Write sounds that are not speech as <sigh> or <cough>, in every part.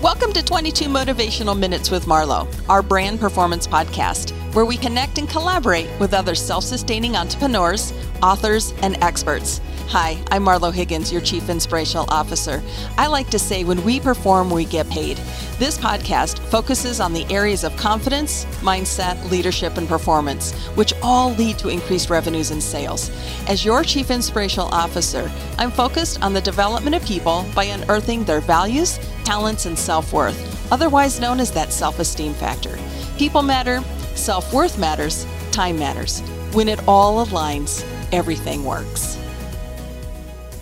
Welcome to 22 Motivational Minutes with Marlo, our brand performance podcast, where we connect and collaborate with other self sustaining entrepreneurs, authors, and experts. Hi, I'm Marlo Higgins, your Chief Inspirational Officer. I like to say when we perform, we get paid. This podcast focuses on the areas of confidence, mindset, leadership, and performance, which all lead to increased revenues and sales. As your Chief Inspirational Officer, I'm focused on the development of people by unearthing their values, talents, and self worth, otherwise known as that self esteem factor. People matter, self worth matters, time matters. When it all aligns, everything works.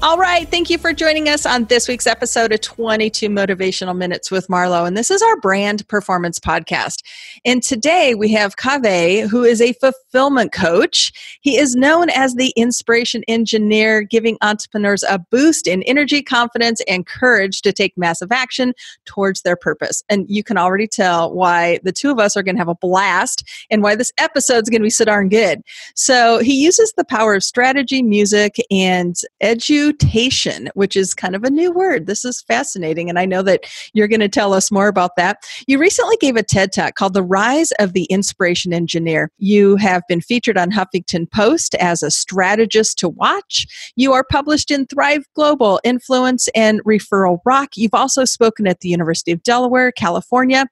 All right. Thank you for joining us on this week's episode of 22 Motivational Minutes with Marlo. And this is our brand performance podcast. And today we have Kaveh, who is a fulfillment coach. He is known as the inspiration engineer, giving entrepreneurs a boost in energy, confidence, and courage to take massive action towards their purpose. And you can already tell why the two of us are going to have a blast and why this episode is going to be so darn good. So he uses the power of strategy, music, and edu Mutation, which is kind of a new word. This is fascinating, and I know that you're going to tell us more about that. You recently gave a TED Talk called The Rise of the Inspiration Engineer. You have been featured on Huffington Post as a strategist to watch. You are published in Thrive Global, Influence, and Referral Rock. You've also spoken at the University of Delaware, California,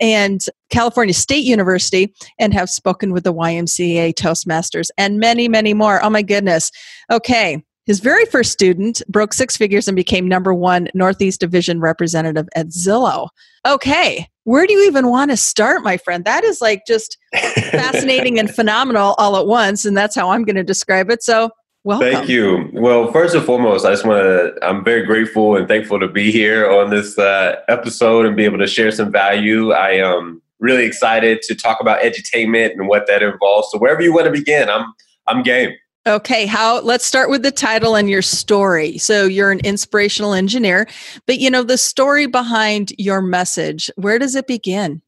and California State University and have spoken with the YMCA Toastmasters and many, many more. Oh my goodness. Okay, his very first student broke six figures and became number one Northeast Division representative at Zillow. Okay, where do you even want to start, my friend? That is like just <laughs> fascinating and phenomenal all at once, and that's how I'm going to describe it. So, welcome. Thank you. Well, first and foremost, I just want to, I'm very grateful and thankful to be here on this uh, episode and be able to share some value. I am um, really excited to talk about edutainment and what that involves. So, wherever you want to begin, I'm, I'm game. Okay, how let's start with the title and your story. So you're an inspirational engineer, but you know the story behind your message, where does it begin?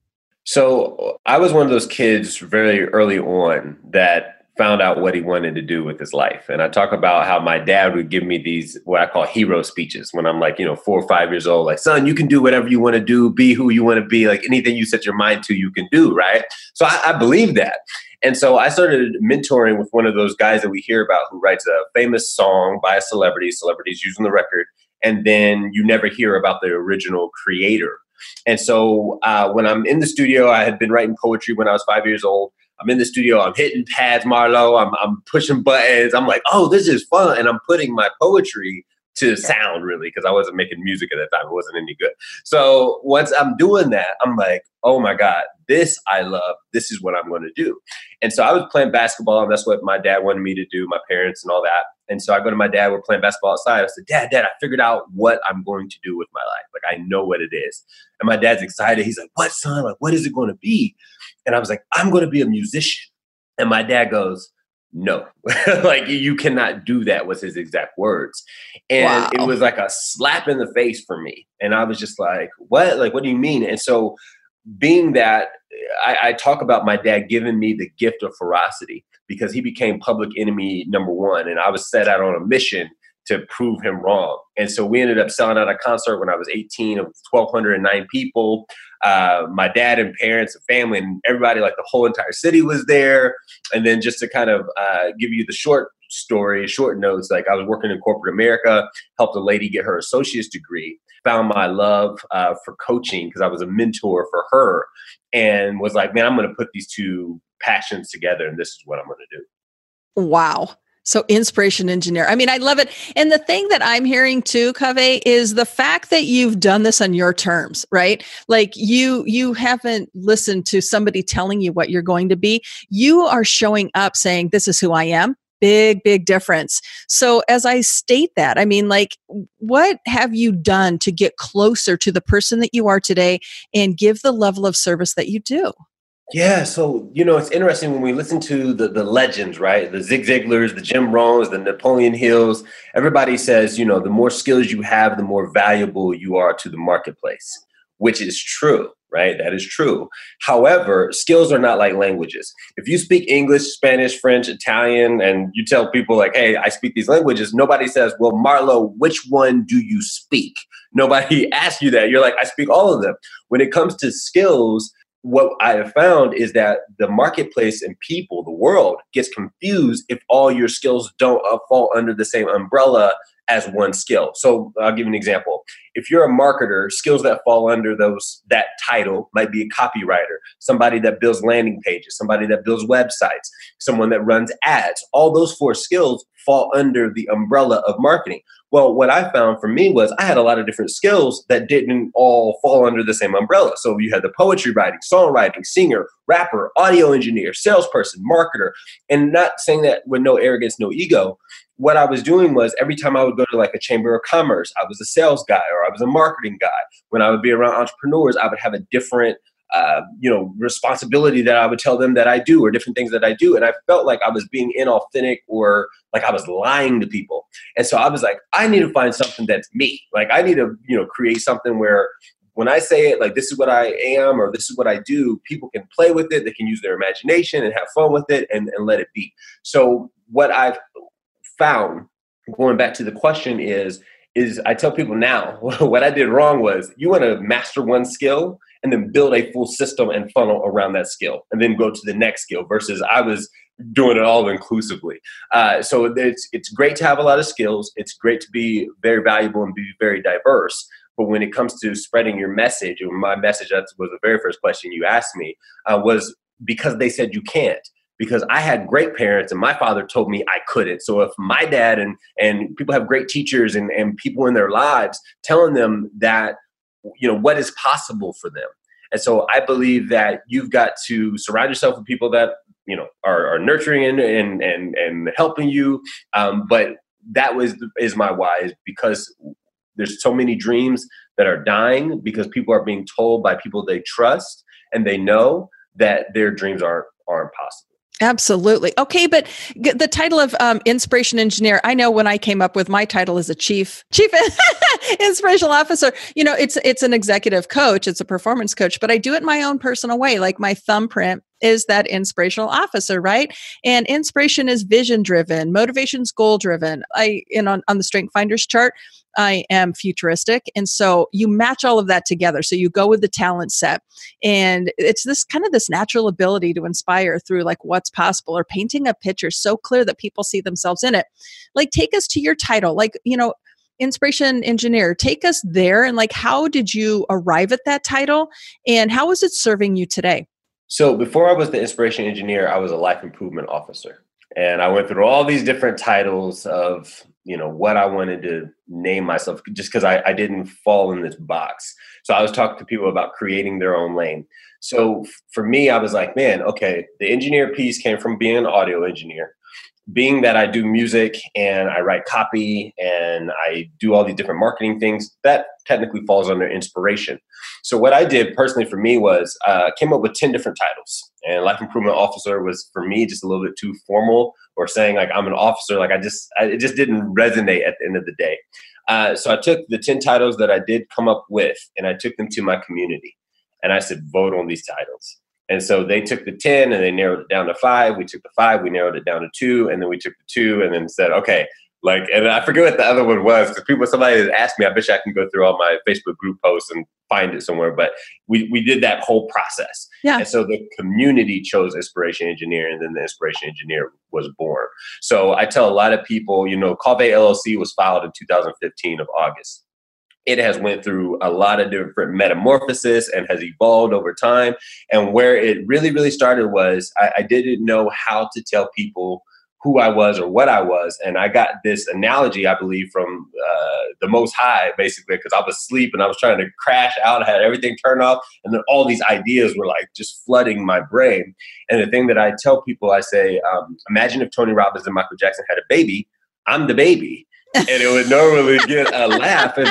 So I was one of those kids very early on that found out what he wanted to do with his life. And I talk about how my dad would give me these what I call hero speeches when I'm like, you know, 4 or 5 years old like, "Son, you can do whatever you want to do, be who you want to be, like anything you set your mind to, you can do, right?" So I, I believe that. And so I started mentoring with one of those guys that we hear about who writes a famous song by a celebrity, celebrities using the record, and then you never hear about the original creator. And so uh, when I'm in the studio, I had been writing poetry when I was five years old. I'm in the studio, I'm hitting pads, Marlo, I'm, I'm pushing buttons. I'm like, oh, this is fun. And I'm putting my poetry to sound really because I wasn't making music at that time. It wasn't any good. So once I'm doing that, I'm like, oh my God, this I love. This is what I'm going to do. And so I was playing basketball, and that's what my dad wanted me to do, my parents and all that. And so I go to my dad, we're playing basketball outside. I said, Dad, Dad, I figured out what I'm going to do with my life. Like I know what it is. And my dad's excited. He's like, What, son? Like, what is it going to be? And I was like, I'm going to be a musician. And my dad goes, no. <laughs> Like you cannot do that was his exact words. And wow. it was like a slap in the face for me. And i was just like what? Like what do you mean? And so being that I, I, talk about my dad giving me the gift of ferocity because he became public enemy number one and i was set out on a mission to prove him wrong. And so we ended up selling out a concert when i was 18 of 1209 people uh, my dad and parents and family and everybody, like the whole entire city was there. And then just to kind of uh, give you the short story, short notes, like I was working in corporate America, helped a lady get her associate's degree, found my love uh, for coaching because I was a mentor for her, and was like, man, I'm going to put these two passions together, and this is what I'm going to do. Wow. So inspiration engineer. I mean, I love it. And the thing that I'm hearing too, Kaveh, is the fact that you've done this on your terms, right? Like you you haven't listened to somebody telling you what you're going to be. You are showing up saying, This is who I am. Big, big difference. So as I state that, I mean, like, what have you done to get closer to the person that you are today and give the level of service that you do? Yeah, so you know it's interesting when we listen to the the legends, right? The Zig Ziglars, the Jim Rohns, the Napoleon Hills. Everybody says, you know, the more skills you have, the more valuable you are to the marketplace, which is true. right? That is true. However, skills are not like languages. If you speak English, Spanish, French, Italian, and you tell people, like, hey, I speak these languages, nobody says, well, Marlo, which one do you speak? Nobody <laughs> asks you that. You're like, I speak all of them. When it comes to skills, what I have found is that the marketplace and people, the world, gets confused if all your skills don't uh, fall under the same umbrella as one skill. So I'll give you an example. If you're a marketer, skills that fall under those that title might be a copywriter, somebody that builds landing pages, somebody that builds websites, someone that runs ads. All those four skills fall under the umbrella of marketing. Well, what I found for me was I had a lot of different skills that didn't all fall under the same umbrella. So you had the poetry writing, songwriting, singer, rapper, audio engineer, salesperson, marketer, and not saying that with no arrogance, no ego, what I was doing was every time I would go to like a chamber of commerce, I was a sales guy or I was a marketing guy. When I would be around entrepreneurs, I would have a different uh, you know responsibility that I would tell them that I do or different things that I do. And I felt like I was being inauthentic or like I was lying to people. And so I was like I need to find something that's me. Like I need to you know create something where when I say it like this is what I am or this is what I do people can play with it. They can use their imagination and have fun with it and, and let it be. So what I've found, going back to the question, is is I tell people now <laughs> what I did wrong was you want to master one skill and then build a full system and funnel around that skill and then go to the next skill versus I was doing it all inclusively. Uh, so it's it's great to have a lot of skills. It's great to be very valuable and be very diverse. But when it comes to spreading your message, and my message that was the very first question you asked me uh, was because they said you can't because I had great parents and my father told me I couldn't. So if my dad and and people have great teachers and, and people in their lives telling them that you know what is possible for them. And so I believe that you've got to surround yourself with people that you know are, are nurturing and, and and and helping you. Um, but that was is my why is because there's so many dreams that are dying because people are being told by people they trust and they know that their dreams aren't aren't possible. Absolutely. Okay, but the title of um, inspiration engineer, I know when I came up with my title as a chief chief <laughs> inspirational officer, you know, it's it's an executive coach, it's a performance coach, but I do it my own personal way. Like my thumbprint is that inspirational officer, right? And inspiration is vision driven, motivation's goal driven. I in on, on the Strength Finders chart, I am futuristic. And so you match all of that together. So you go with the talent set. And it's this kind of this natural ability to inspire through like what's possible or painting a picture so clear that people see themselves in it. Like take us to your title. Like, you know, inspiration engineer take us there and like how did you arrive at that title and how is it serving you today so before I was the inspiration engineer, I was a life improvement officer. And I went through all these different titles of, you know, what I wanted to name myself just because I, I didn't fall in this box. So I was talking to people about creating their own lane. So for me, I was like, man, okay, the engineer piece came from being an audio engineer being that I do music and I write copy and I do all these different marketing things, that technically falls under inspiration. So what I did personally for me was uh, came up with 10 different titles. And life improvement officer was for me just a little bit too formal or saying like I'm an officer. Like I just, I, it just didn't resonate at the end of the day. Uh, so I took the 10 titles that I did come up with and I took them to my community. And I said, vote on these titles. And so they took the 10 and they narrowed it down to five. We took the five, we narrowed it down to two, and then we took the two and then said, okay, like, and I forget what the other one was because people, somebody has asked me, I bet I can go through all my Facebook group posts and find it somewhere, but we, we did that whole process. Yeah. And so the community chose Inspiration Engineer and then the Inspiration Engineer was born. So I tell a lot of people, you know, Callve LLC was filed in 2015 of August it has went through a lot of different metamorphosis and has evolved over time. And where it really really started was I, I, didn't know how to tell people who i was or what i was. And i got this analogy i believe from uh, the most high basically because i was asleep and i was trying to crash out i had everything turned off and then all these ideas were like just flooding my brain. And the thing that i tell people i say um, imagine if tony robbins and michael jackson had a baby. I'm the baby and it would normally get a laugh and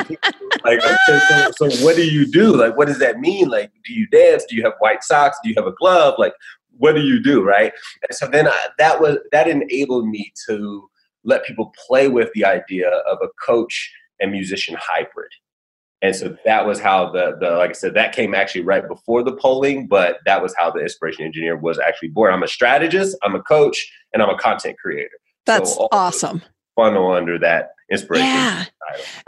like okay so, <laughs> so what do you do? Like what does that mean? Like do you dance? Do you have white socks? Do you have a glove? Like what do you do? Right? And so then I, that was that enabled me to let people play with the idea of a coach and musician hybrid. And so that was how the the like I said that came actually right before the polling, but that was how the inspiration engineer was actually born. I'm a strategist, I'm a coach, and I'm a content creator. That's so awesome. Funnel under that inspiration. Yeah.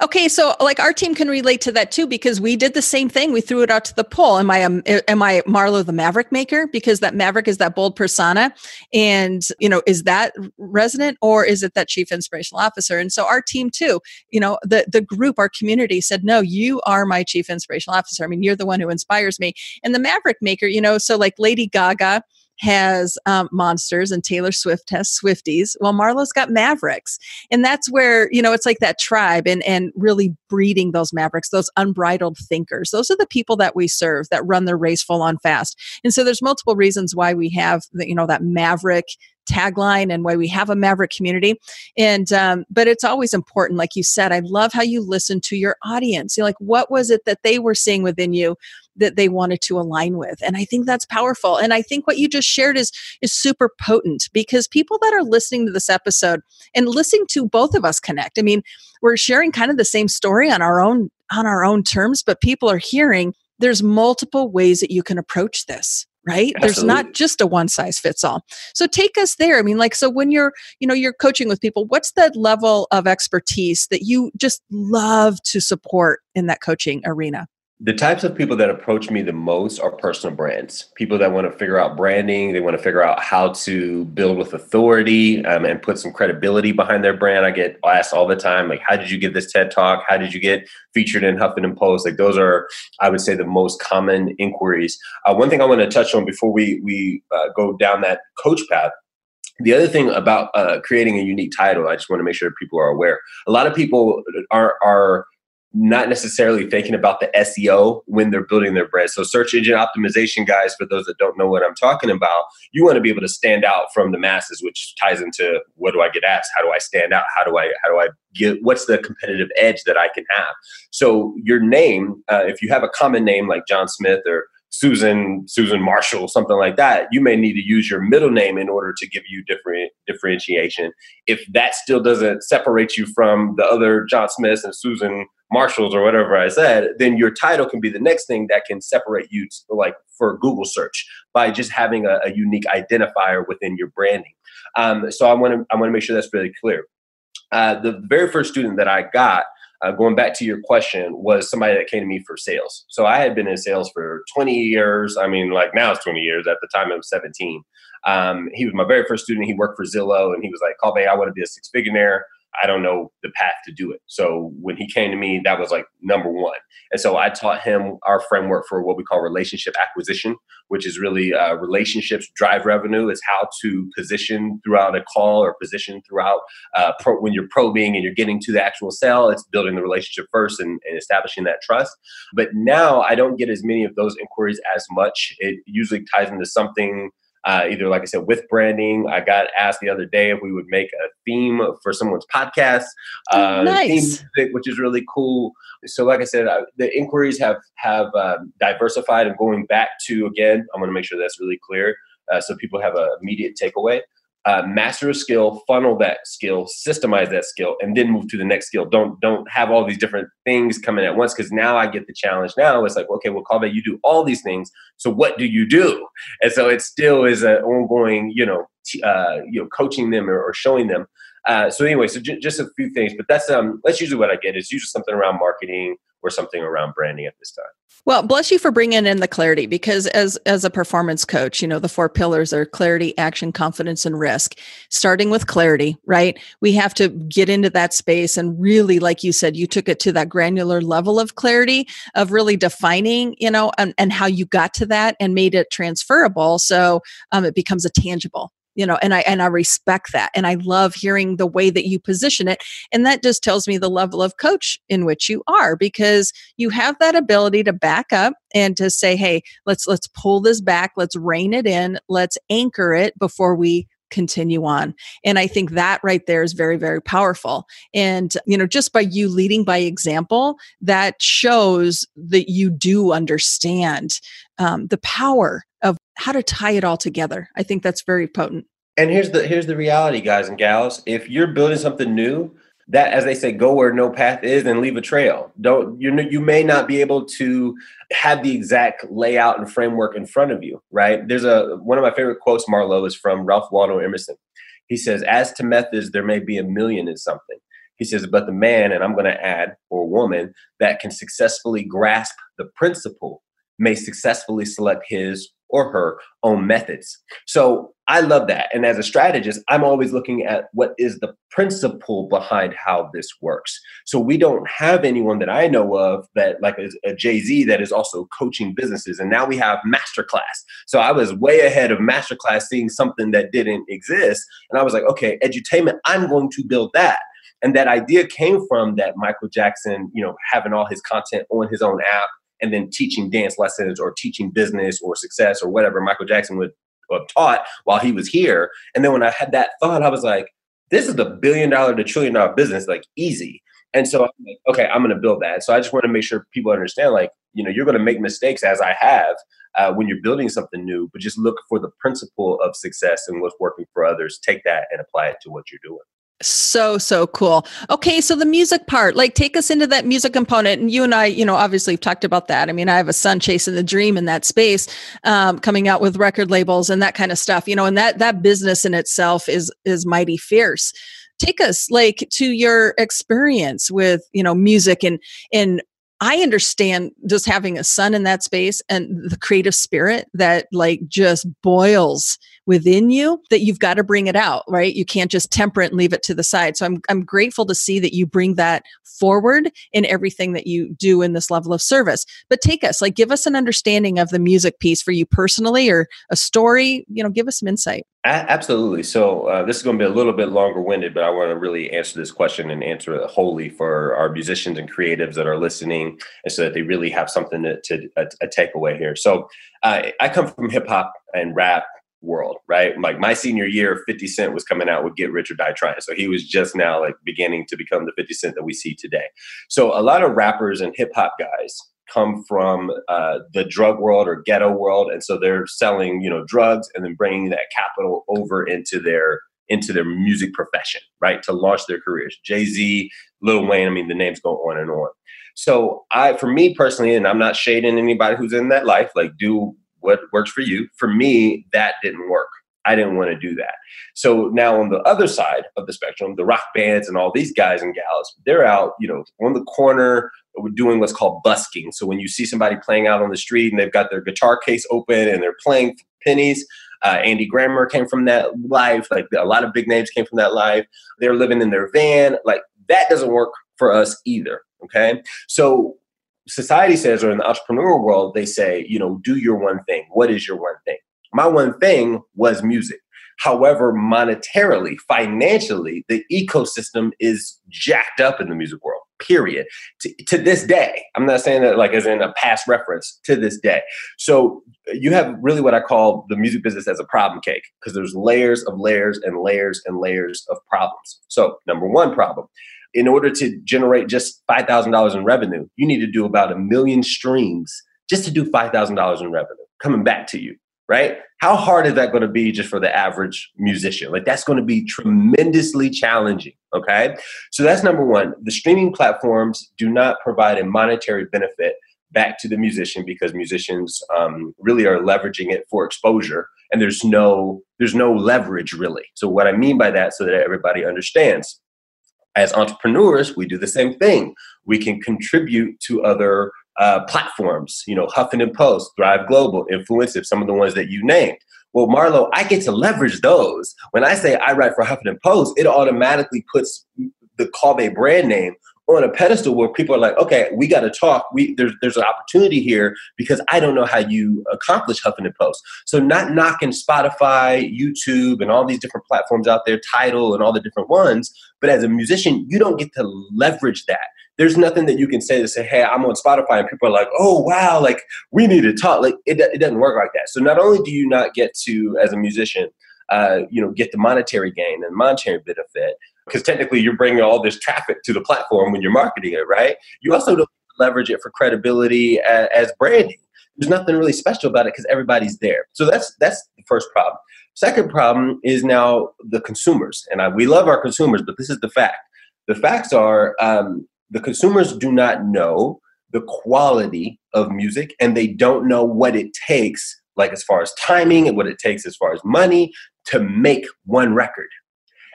Okay, so like our team can relate to that too because we did the same thing. We threw it out to the poll. Am I um, am I Marlo the Maverick maker because that Maverick is that bold persona, and you know is that resonant or is it that chief inspirational officer? And so our team too, you know, the the group, our community said, no, you are my chief inspirational officer. I mean, you're the one who inspires me. And the Maverick maker, you know, so like Lady Gaga has um, monsters and Taylor Swift has Swifties. Well, Marlo's got Mavericks. And that's where, you know, it's like that tribe and, and really breeding those Mavericks, those unbridled thinkers. Those are the people that we serve that run their race full on fast. And so there's multiple reasons why we have, the, you know, that Maverick tagline and why we have a maverick community and um, but it's always important like you said i love how you listen to your audience You're like what was it that they were seeing within you that they wanted to align with and i think that's powerful and i think what you just shared is is super potent because people that are listening to this episode and listening to both of us connect i mean we're sharing kind of the same story on our own on our own terms but people are hearing there's multiple ways that you can approach this right? Absolutely. there's not just a one size fits all so take us there i mean like so when you're you know you're coaching with people what's that level of expertise that you just love to support in that coaching arena the types of people that approach me the most are personal brands. People that want to figure out branding they want to figure out how to build with authority um, and put some credibility behind their brand. I get asked all the time like how did you give this ted talk? How did you get featured in huffington post? Like those are i would say the most common inquiries. Uh, one thing i want to touch on before we we uh, go down that coach path the other thing about uh, creating a unique title, I just want to make sure people are aware. A lot of people are are not necessarily thinking about the SEO when they're building their brand. So search engine optimization guys, for those that don't know what I'm talking about, you want to be able to stand out from the masses, which ties into what do I get asked? How do I stand out? How do I how do I get what's the competitive edge that I can have? So your name, uh, if you have a common name like John Smith or Susan Susan Marshall, something like that, you may need to use your middle name in order to give you different differentiation. If that still doesn't separate you from the other John Smiths and Susan Marshalls or whatever I said, then your title can be the next thing that can separate you, to, like for Google search, by just having a, a unique identifier within your branding. Um, so I want to I want to make sure that's really clear. Uh, the very first student that I got uh, going back to your question, was somebody that came to me for sales. So I had been in sales for 20 years. I mean, like now it's 20 years. At the time, I was 17. Um, he was my very first student. He worked for Zillow, and he was like, "Call I want to be a six figure I don't know the path to do it. So when he came to me, that was like number one. And so I taught him our framework for what we call relationship acquisition, which is really uh, relationships drive revenue. Is how to position throughout a call or position throughout uh, pro- when you're probing and you're getting to the actual sale. It's building the relationship first and, and establishing that trust. But now I don't get as many of those inquiries as much. It usually ties into something uh, either like I said with branding. I got asked the other day if we would make a theme for someone's podcast, oh, uh, nice. music, which is really cool. So, like I said, uh, the inquiries have have um, diversified and going back to again. I'm going to make sure that's really clear uh, so people have an immediate takeaway uh, master a skill, funnel that skill, systemize that skill, and then move to the next skill. Don't don't have all these different things coming at once because now I get the challenge. Now it's like, okay, well, call that you do all these things. So what do you do? And so it still is an ongoing, you know, uh, you know, coaching them or, or showing them. Uh, so anyway, so j- just a few things, but that's um that's usually what I get is usually something around marketing or something around branding at this time. Well, bless you for bringing in the clarity because as as a performance coach, you know, the four pillars are clarity, action, confidence and risk. Starting with clarity, right? We have to get into that space and really like you said, you took it to that granular level of clarity of really defining, you know, and, and how you got to that and made it transferable so um, it becomes a tangible you know and i and i respect that and i love hearing the way that you position it and that just tells me the level of coach in which you are because you have that ability to back up and to say hey let's let's pull this back let's rein it in let's anchor it before we continue on and i think that right there is very very powerful and you know just by you leading by example that shows that you do understand um, the power how to tie it all together. I think that's very potent. And here's the here's the reality, guys and gals. If you're building something new, that as they say go where no path is and leave a trail don't you you may not be able to have the exact layout and framework in front of you right there's a one of my favorite quotes Marlo, is from ralph waldo emerson he says as to methods there may be a million in something he says but the man and i'm going to add or woman that can successfully grasp the principle may successfully select his or her own methods. So I love that. And as a strategist, I'm always looking at what is the principle behind how this works. So we don't have anyone that I know of that like a, a Jay Z that is also coaching businesses. And now we have masterclass. So I was way ahead of masterclass, seeing something that didn't exist. And I was like, okay, edutainment, I'm going to build that. And that idea came from that Michael Jackson, you know, having all his content on his own app and then teaching dance lessons or teaching business or success or whatever Michael Jackson would have taught while he was here. And then when I had that thought, I was like, this is the billion dollar to trillion dollar business, like easy. And so I'm like, okay, I'm going to build that. So I just want to make sure people understand, like, you know, you're going to make mistakes as I have uh, when you're building something new, but just look for the principle of success and what's working for others. Take that and apply it to what you're doing. So, so cool. Okay. So the music part, like take us into that music component. And you and I, you know, obviously have talked about that. I mean, I have a son chasing the dream in that space, um, coming out with record labels and that kind of stuff, you know, and that, that business in itself is, is mighty fierce. Take us like to your experience with, you know, music and, and I understand just having a son in that space and the creative spirit that like just boils within you that you've got to bring it out, right? You can't just temper it and leave it to the side. So I'm I'm grateful to see that you bring that forward in everything that you do in this level of service. But take us, like give us an understanding of the music piece for you personally or a story, you know, give us some insight. Absolutely. So uh, this is going to be a little bit longer winded, but I want to really answer this question and answer it wholly for our musicians and creatives that are listening, and so that they really have something to, to a, a takeaway here. So uh, I come from hip hop and rap world, right? Like my senior year, 50 Cent was coming out with Get Rich or Die Trying. So he was just now like beginning to become the 50 Cent that we see today. So a lot of rappers and hip hop guys come from uh, the drug world or ghetto world, and so they're selling, you know, drugs and then bringing that capital over into their into their music profession, right, to launch their careers. Jay Z, Lil Wayne, I mean, the names go on and on. So I, for me personally, and I'm not shading anybody who's in that life, like do what works for you. For me, that didn't work. I didn't want to do that. So now on the other side of the spectrum, the rock bands and all these guys and gals, they're out, you know, on the corner doing what's called busking. So when you see somebody playing out on the street and they've got their guitar case open and they're playing pennies, uh, Andy Grammer came from that life. Like a lot of big names came from that life. They're living in their van. Like that doesn't work for us either. Okay. So society says, or in the entrepreneurial world, they say, you know, do your one thing. What is your one thing? My one thing was music. However, monetarily, financially, the ecosystem is jacked up in the music world, period. To, to, this day, I'm not saying that like as in a past reference, to this day. So you have really what I call the music business as a problem cake because there's layers of layers and layers and layers of problems. So, number one problem in order to generate just $5,000 in revenue, you need to do about a million streams just to do $5,000 in revenue coming back to you, right? How hard is that going to be just for the average musician? Like, that's going to be tremendously challenging, okay? So, that's number one. The streaming platforms do not provide a monetary benefit back to the musician because musicians um, really are leveraging it for exposure and there's no there's no leverage really so what i mean by that so that everybody understands as entrepreneurs, we do the same thing. We can contribute to other uh, platforms, you know, Huffington Post, Thrive Global, Influencive, some of the ones that you named. Well, Marlo, I get to leverage those. When I say I write for Huffington Post, it automatically puts the Callbae brand name on a pedestal where people are like, okay, we got to talk. We there's there's an opportunity here because I don't know how you accomplish Huffington Post. So not knocking Spotify, YouTube, and all these different platforms out there, Tidal, and all the different ones. But as a musician, you don't get to leverage that. There's nothing that you can say to say, hey, I'm on Spotify, and people are like, oh wow, like we need to talk. Like it, it doesn't work like that. So not only do you not get to, as a musician, uh, you know, get the monetary gain and monetary benefit, because technically you're bringing all this traffic to the platform when you're marketing it, right? You also don't leverage it for credibility as, as branding. There's nothing really special about it because everybody's there. So that's that's the first problem. Second problem is now the consumers, and I, we love our consumers, but this is the fact. the facts are um, the consumers do not know the quality of music and they don't know what it takes like as far as timing and what it takes as far as money to make one record.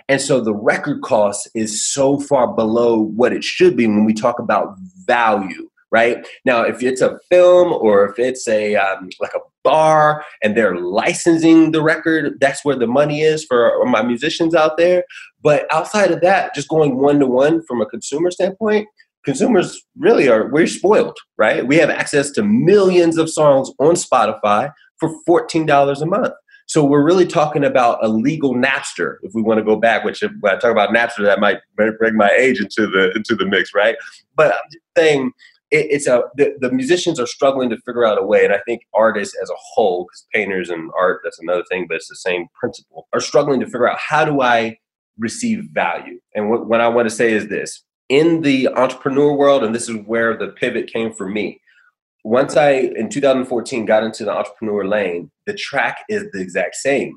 And so the record cost is so far below what it should be when we talk about value right? Now if it's a film or if it's a um, like a bar and they're licensing the record that's where the money is for my musicians out there. But outside of that just going one to one from a consumer standpoint consumers really are we're spoiled right? We have access to millions of songs on spotify for $14 a month so we're really talking about a legal Napster, if we want to go back. Which, uh, when I talk about Napster, that might bring my age into the into the mix, right? But I'm saying, it, it's a the, the musicians are struggling to figure out a way, and I think artists as a whole, because painters and art, that's another thing, but it's the same principle, are struggling to figure out how do I receive value. And what, what I want to say is this: in the entrepreneur world, and this is where the pivot came for me once I in 2014 got into the entrepreneur lane, the track is the exact same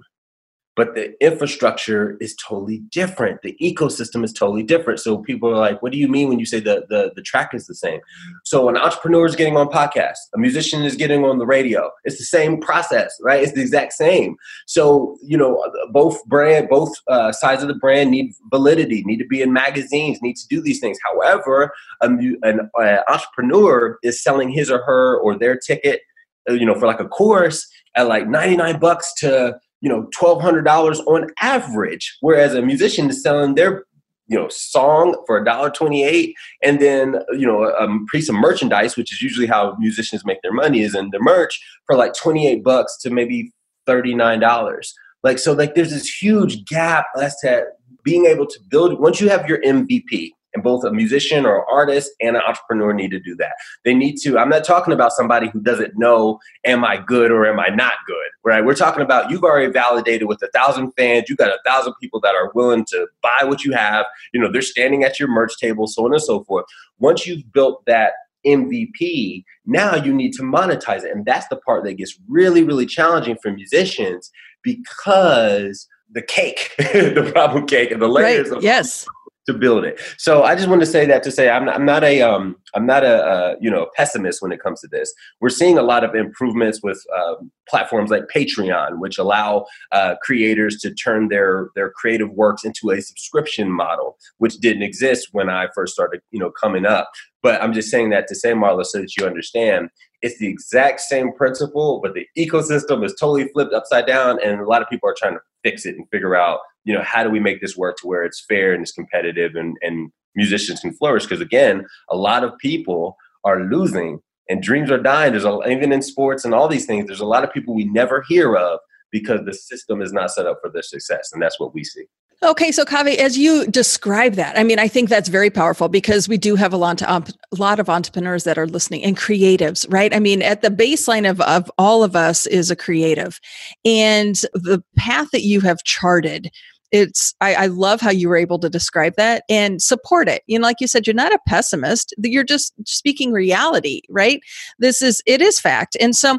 but the infrastructure is totally different. The ecosystem is totally different. So people are like, what do you mean when you say the, the, the track is the same? So an entrepreneur is getting on podcasts, a musician is getting on the radio. It's the same process, right? It's the exact same. So, you know, both brand, both uh, sides of the brand need validity, need to be in magazines, need to do these things. However, a, an uh, entrepreneur is selling his or her or their ticket, uh, you know, for like a course at like 99 bucks to you know $1200 on average whereas a musician is selling their you know song for a dollar 28 and then you know a, piece of merchandise which is usually how musicians make their money is in the merch for like 28 bucks to maybe $39 like so like there's this huge gap as to being able to build once you have your mvp and both a musician or artist and an entrepreneur need to do that. They need to, I'm not talking about somebody who doesn't know, am I good or am I not good, right? We're talking about you've already validated with a thousand fans, you got a thousand people that are willing to buy what you have. You know, they're standing at your merch table, so on and so forth. Once you've built that MVP, now you need to monetize it. And that's the part that gets really, really challenging for musicians because the cake, <laughs> the problem cake, and the layers right. of yes to build it. So I just want to say that to say I'm not, I'm not a um, I'm not a uh, you know pessimist when it comes to this. We're seeing a lot of improvements with um, platforms like Patreon, which allow uh, creators to turn their their creative works into a subscription model, which didn't exist when I first started you know coming up. But I'm just saying that to say, Marla, so that you understand, it's the exact same principle, but the ecosystem is totally flipped upside down, and a lot of people are trying to fix it and figure out you know, how do we make this work to where it's fair and it's competitive and, and musicians can flourish? Because again, a lot of people are losing and dreams are dying. There's a, even in sports and all these things, there's a lot of people we never hear of because the system is not set up for their success. And that's what we see. Okay, so Kavi, as you describe that, I mean, I think that's very powerful because we do have a lot, to, um, lot of entrepreneurs that are listening and creatives, right? I mean, at the baseline of, of all of us is a creative. And the path that you have charted, it's I, I, love how you were able to describe that and support it. You know like you said you're not a pessimist you're just speaking reality right? This is it is fact. And so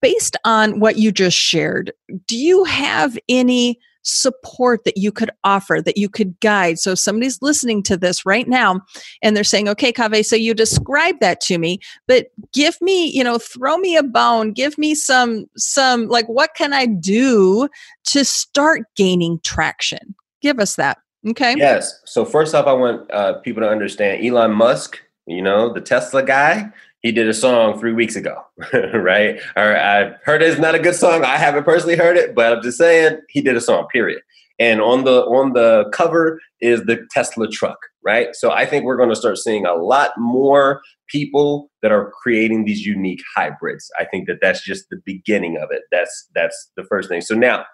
based on what you just shared do you have any support that you could offer, that you could guide. So if somebody's listening to this right now and they're saying, okay, Kaveh, so you describe that to me, but give me, you know, throw me a bone, give me some, some, like, what can I do to start gaining traction? Give us that. Okay. Yes. So first off, I want uh, people to understand Elon Musk, you know, the Tesla guy, he did a song three weeks ago, <laughs> right? Or I heard it's not a good song. I haven't personally heard it, but I'm just saying he did a song. Period. And on the on the cover is the Tesla truck, right? So I think we're going to start seeing a lot more people that are creating these unique hybrids. I think that that's just the beginning of it. That's that's the first thing. So now,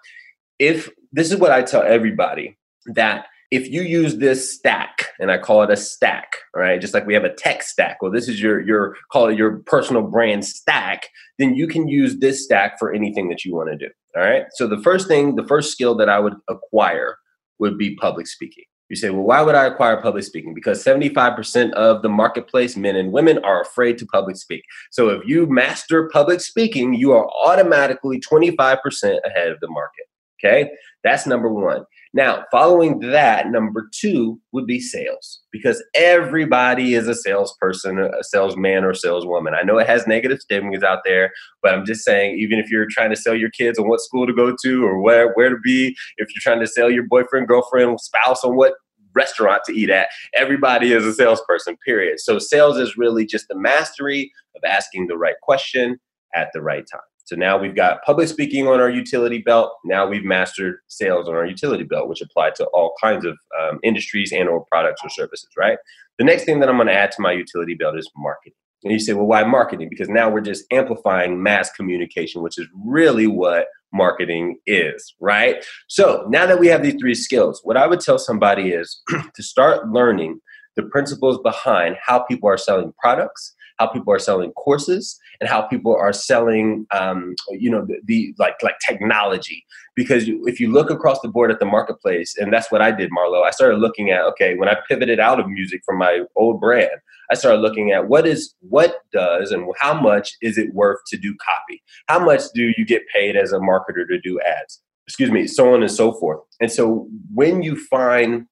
if this is what I tell everybody that if you use this stack, and I call it a stack, right? Just like we have a tech stack. Well, this is your your call it your personal brand stack. Then you can use this stack for anything that you want to do. All right. So the first thing, the first skill that I would acquire would be public speaking. You say, well, why would I acquire public speaking? Because 75% of the marketplace, men and women, are afraid to public speak. So if you master public speaking, you are automatically 25% ahead of the market. Okay. That's number one. Now, following that, number two would be sales because everybody is a salesperson, a salesman, or saleswoman. I know it has negative stigmas out there, but I'm just saying, even if you're trying to sell your kids on what school to go to or where, where to be, if you're trying to sell your boyfriend, girlfriend, spouse on what restaurant to eat at. Everybody is a salesperson, period. So sales is really just the mastery of asking the right question at the right time. So now we've got public speaking on our utility belt. Now we've mastered sales on our utility belt, which apply to all kinds of um, industries and or products or services, right? The next thing that I'm going to add to my utility belt is marketing. And you say, well, why marketing? Because now we're just amplifying mass communication, which is really what marketing is, right? So now that we have these three skills, what I would tell somebody is <clears throat> to start learning the principles behind how people are selling products, how people are selling courses, and how people are selling, um, you know, the, the, like like technology. Because if you look across the board at the marketplace, and that's what I did, Marlo. I started looking at okay, when I pivoted out of music from my old brand, I started looking at what is what does and how much is it worth to do copy? How much do you get paid as a marketer to do ads? Excuse me, so on and so forth. And so when you find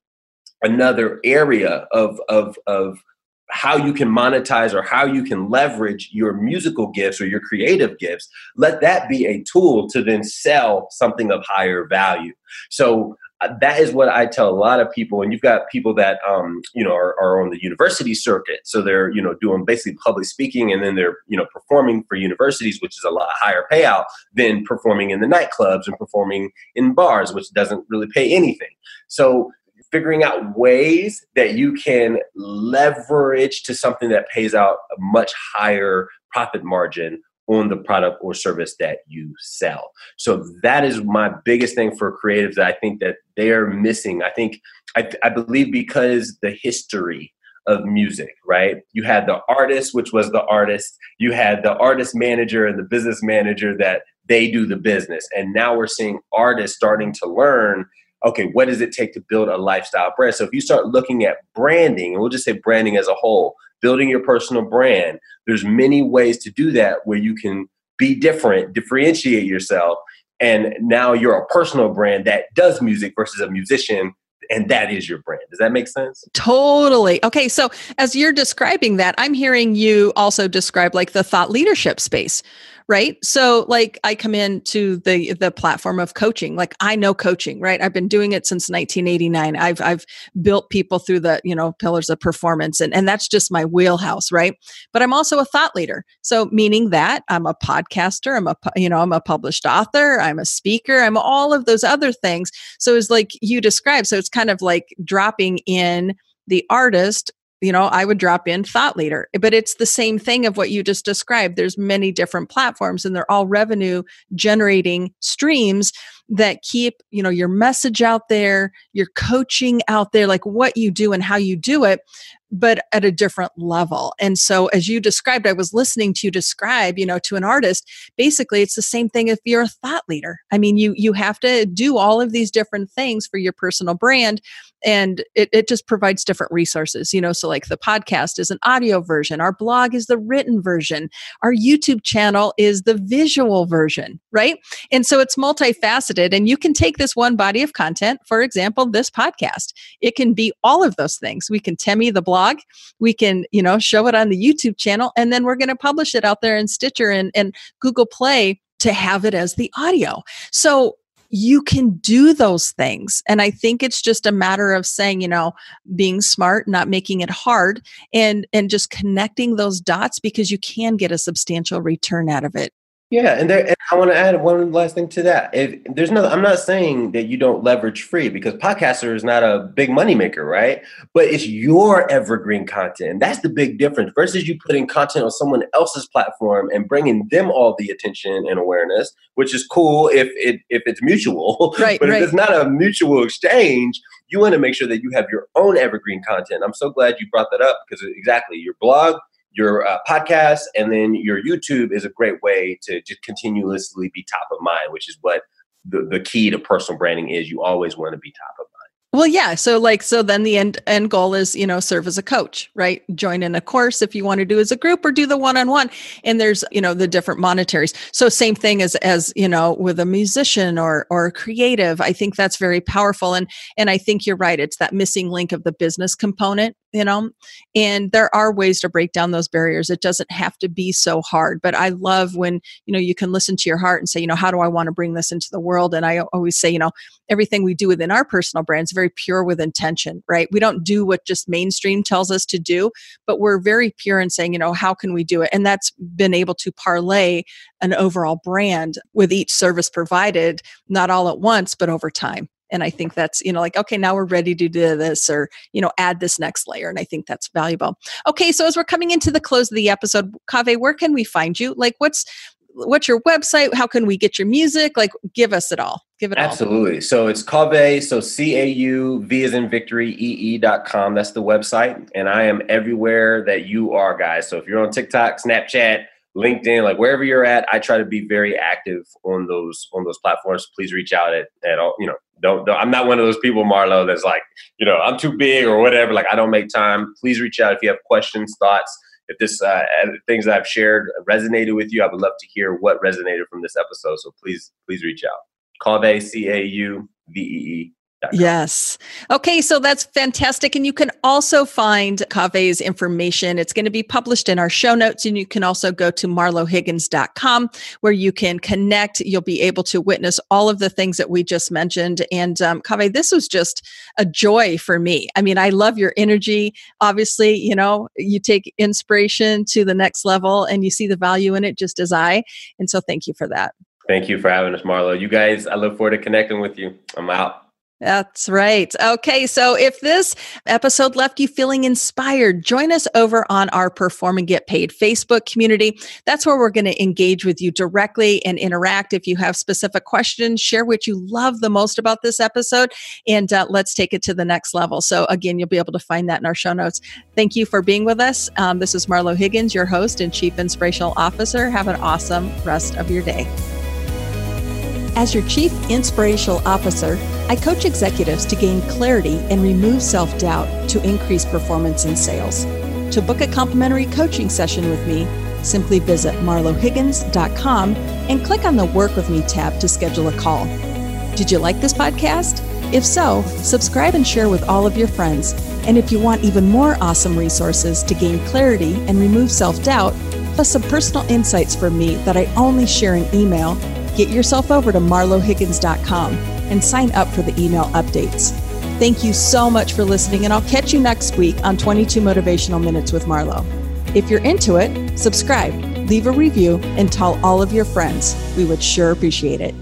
another area of of of how you can monetize or how you can leverage your musical gifts or your creative gifts let that be a tool to then sell something of higher value so uh, that is what I tell a lot of people. And you've got people that um, you know are, are, on the university circuit, so they're you know doing basically public speaking, and then they're you know performing for universities, which is a lot higher payout than performing in the nightclubs and performing in bars, which doesn't really pay anything. So figuring out ways that you can leverage to something that pays out a much higher profit margin on the product or service that you sell. So that is my biggest thing for creatives that I think that they are missing. I think I, I believe because the history of music, right? You had the artist, which was the artist. You had the artist manager and the business manager that they do the business. And now we're seeing artists starting to learn okay, what does it take to build a lifestyle brand? So if you start looking at branding, and we'll just say branding as a whole, building your personal brand, there's many ways to do that where you can be different, differentiate yourself, and now you're a personal brand that does music versus a musician and that is your brand. Does that make sense? Totally. Okay, so as you're describing that, I'm hearing you also describe like the thought leadership space, right? So like i come into the the platform of coaching like i know coaching right? I've been doing it since 1989 i've i've built people through the you know pillars of performance and and that's just my wheelhouse right? But i'm also a thought leader. So meaning that i'm a podcaster i'm a you know i'm a published author i'm a speaker i'm all of those other things. So it's like you described so it's kind of like dropping in the artist you know i would drop in thought leader but it's the same thing of what you just described. There's many different platforms and they're all revenue generating streams that keep you know your message out there your coaching out there like what you do and how you do it but at a different level. And so, as you described, I was listening to you describe, you know, to an artist. Basically, it's the same thing if you're a thought leader. I mean, you you have to do all of these different things for your personal brand, and it, it just provides different resources. You know, so like the podcast is an audio version, our blog is the written version, our YouTube channel is the visual version, right? And so it's multifaceted, and you can take this one body of content, for example, this podcast. It can be all of those things. We can Temi the blog blog. We can, you know, show it on the YouTube channel, and then we're going to publish it out there in Stitcher and, and Google Play to have it as the audio. So you can do those things. And I think it's just a matter of saying, you know, being smart, not making it hard and and just connecting those dots because you can get a substantial return out of it. Yeah, and, there, and I want to add one last thing to that. If there's no, I'm not saying that you don't leverage free because podcaster is not a big money maker, right? But it's your evergreen content, that's the big difference. Versus you putting content on someone else's platform and bringing them all the attention and awareness, which is cool if it if it's mutual. Right. <laughs> but right. if it's not a mutual exchange, you want to make sure that you have your own evergreen content. I'm so glad you brought that up because exactly your blog your uh, podcast and then your YouTube is a great way to just continuously be top of mind, which is what the, the key to personal branding is. You always want to be top of mind. Well, yeah. So like, so then the end end goal is, you know, serve as a coach, right? Join in a course if you want to do as a group or do the one-on-one. And there's, you know, the different monetaries. So same thing as as, you know, with a musician or or a creative. I think that's very powerful. And and I think you're right. It's that missing link of the business component you know and there are ways to break down those barriers it doesn't have to be so hard but i love when you know you can listen to your heart and say you know how do i want to bring this into the world? And i always say you know everything we do within our personal brand is very pure with intention right? We don't do what just mainstream tells us to do but we're very pure in saying you know how can we do it? And that's been able to parlay an overall brand with each service provided not all at once but over time and i think that's you know like okay now we're ready to do this or you know add this next layer and i think that's valuable. Okay so as we're coming into the close of the episode kave where can we find you? Like what's what's your website? How can we get your music? Like give us it all. Give it all. Absolutely. All. so it's cauve so c-a-u-v is in victory e-e dot com. That's the website and i am everywhere that you are guys. So if you're on tiktok snapchat LinkedIn, like wherever you're at, I try to be very active on those on those platforms. Please reach out at, at all. You know, don't, don't I'm not one of those people, Marlo, that's like, you know, I'm too big or whatever. Like I don't make time. Please reach out if you have questions, thoughts. If this uh, things that I've shared resonated with you, I would love to hear what resonated from this episode. So please, please reach out. Call Cauve C A U V E E Yes. Okay, so that's fantastic. And you can also find Cave's information. It's going to be published in our show notes. And you can also go to marlohiggins.com where you can connect. You'll be able to witness all of the things that we just mentioned. And um, Cave, this was just a joy for me. I mean, I love your energy. Obviously, you know, you take inspiration to the next level and you see the value in it just as I. And so thank you for that. Thank you for having us, Marlo. You guys, I look forward to connecting with you. I'm out. That's right. Okay. So if this episode left you feeling inspired, join us over on our Perform and Get Paid Facebook community. That's where we're going to engage with you directly and interact. If you have specific questions, share what you love the most about this episode, and uh, let's take it to the next level. So, again, you'll be able to find that in our show notes. Thank you for being with us. Um, this is Marlo Higgins, your host and Chief Inspirational Officer. Have an awesome rest of your day. As your Chief Inspirational Officer, I coach executives to gain clarity and remove self doubt to increase performance in sales. To book a complimentary coaching session with me, simply visit marlohiggins.com and click on the Work With Me tab to schedule a call. Did you like this podcast? If so, subscribe and share with all of your friends. And if you want even more awesome resources to gain clarity and remove self doubt, plus some personal insights from me that I only share in email, Get yourself over to marlohiggins.com and sign up for the email updates. Thank you so much for listening, and I'll catch you next week on 22 Motivational Minutes with Marlo. If you're into it, subscribe, leave a review, and tell all of your friends. We would sure appreciate it.